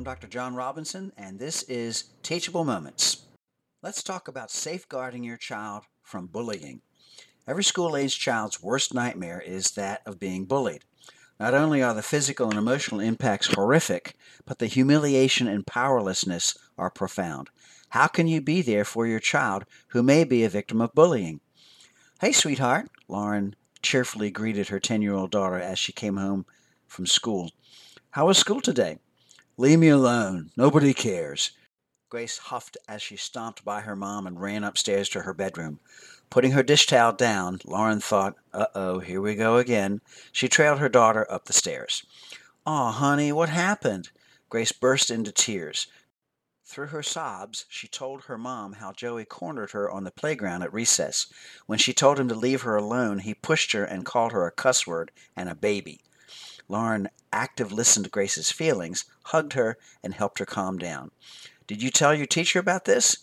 I'm Dr. John Robinson, and this is Teachable Moments. Let's talk about safeguarding your child from bullying. Every school age child's worst nightmare is that of being bullied. Not only are the physical and emotional impacts horrific, but the humiliation and powerlessness are profound. How can you be there for your child who may be a victim of bullying? Hey, sweetheart, Lauren cheerfully greeted her 10 year old daughter as she came home from school. How was school today? Leave me alone. Nobody cares. Grace huffed as she stomped by her mom and ran upstairs to her bedroom. Putting her dish towel down, Lauren thought, uh oh, here we go again. She trailed her daughter up the stairs. Aw, honey, what happened? Grace burst into tears. Through her sobs, she told her mom how Joey cornered her on the playground at recess. When she told him to leave her alone, he pushed her and called her a cuss word and a baby. Lauren active listened to Grace's feelings, hugged her, and helped her calm down. Did you tell your teacher about this?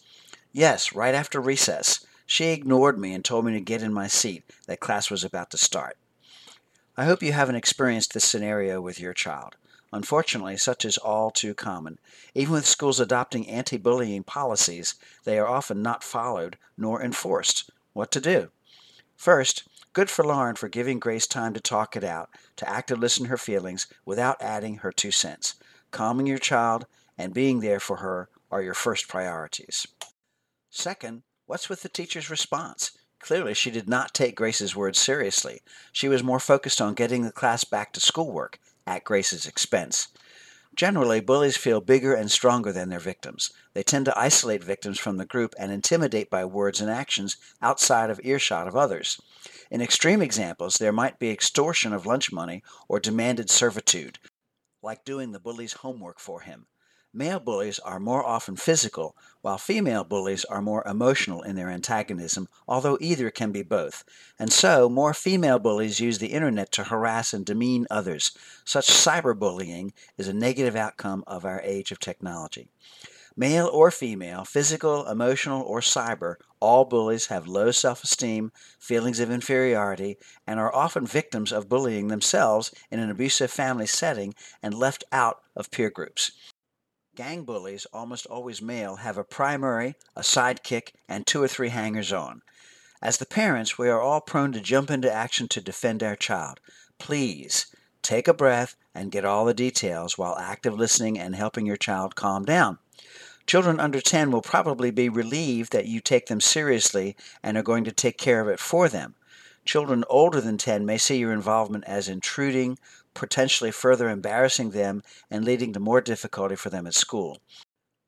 Yes, right after recess. She ignored me and told me to get in my seat, that class was about to start. I hope you haven't experienced this scenario with your child. Unfortunately, such is all too common. Even with schools adopting anti bullying policies, they are often not followed nor enforced. What to do? First, Good for Lauren for giving Grace time to talk it out, to actively listen to her feelings without adding her two cents. Calming your child and being there for her are your first priorities. Second, what's with the teacher's response? Clearly, she did not take Grace's words seriously. She was more focused on getting the class back to schoolwork at Grace's expense. Generally, bullies feel bigger and stronger than their victims. They tend to isolate victims from the group and intimidate by words and actions outside of earshot of others. In extreme examples, there might be extortion of lunch money or demanded servitude, like doing the bully's homework for him. Male bullies are more often physical, while female bullies are more emotional in their antagonism, although either can be both. And so, more female bullies use the internet to harass and demean others. Such cyberbullying is a negative outcome of our age of technology. Male or female, physical, emotional, or cyber, all bullies have low self esteem, feelings of inferiority, and are often victims of bullying themselves in an abusive family setting and left out of peer groups. Gang bullies, almost always male, have a primary, a sidekick, and two or three hangers on. As the parents, we are all prone to jump into action to defend our child. Please take a breath and get all the details while active listening and helping your child calm down. Children under 10 will probably be relieved that you take them seriously and are going to take care of it for them. Children older than 10 may see your involvement as intruding, potentially further embarrassing them and leading to more difficulty for them at school.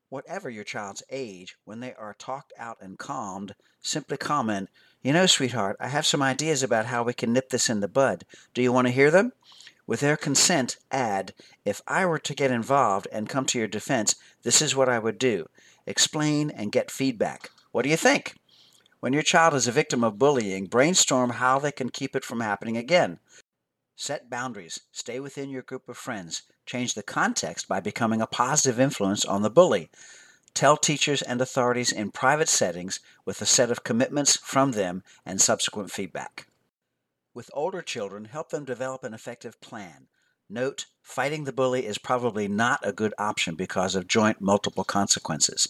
Whatever your child's age, when they are talked out and calmed, simply comment, You know, sweetheart, I have some ideas about how we can nip this in the bud. Do you want to hear them? With their consent, add, If I were to get involved and come to your defense, this is what I would do. Explain and get feedback. What do you think? When your child is a victim of bullying, brainstorm how they can keep it from happening again. Set boundaries. Stay within your group of friends. Change the context by becoming a positive influence on the bully. Tell teachers and authorities in private settings with a set of commitments from them and subsequent feedback. With older children, help them develop an effective plan. Note, fighting the bully is probably not a good option because of joint multiple consequences.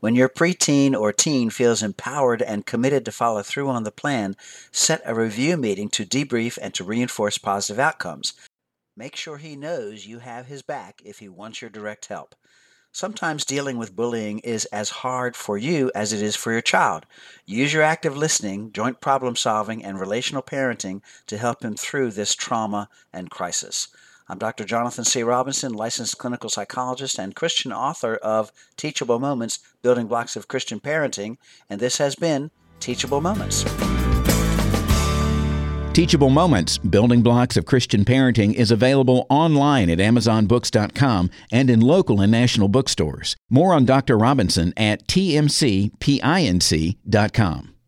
When your preteen or teen feels empowered and committed to follow through on the plan, set a review meeting to debrief and to reinforce positive outcomes. Make sure he knows you have his back if he wants your direct help. Sometimes dealing with bullying is as hard for you as it is for your child. Use your active listening, joint problem solving, and relational parenting to help him through this trauma and crisis. I'm Dr. Jonathan C. Robinson, licensed clinical psychologist and Christian author of Teachable Moments Building Blocks of Christian Parenting, and this has been Teachable Moments. Teachable Moments Building Blocks of Christian Parenting is available online at AmazonBooks.com and in local and national bookstores. More on Dr. Robinson at TMCPINC.com.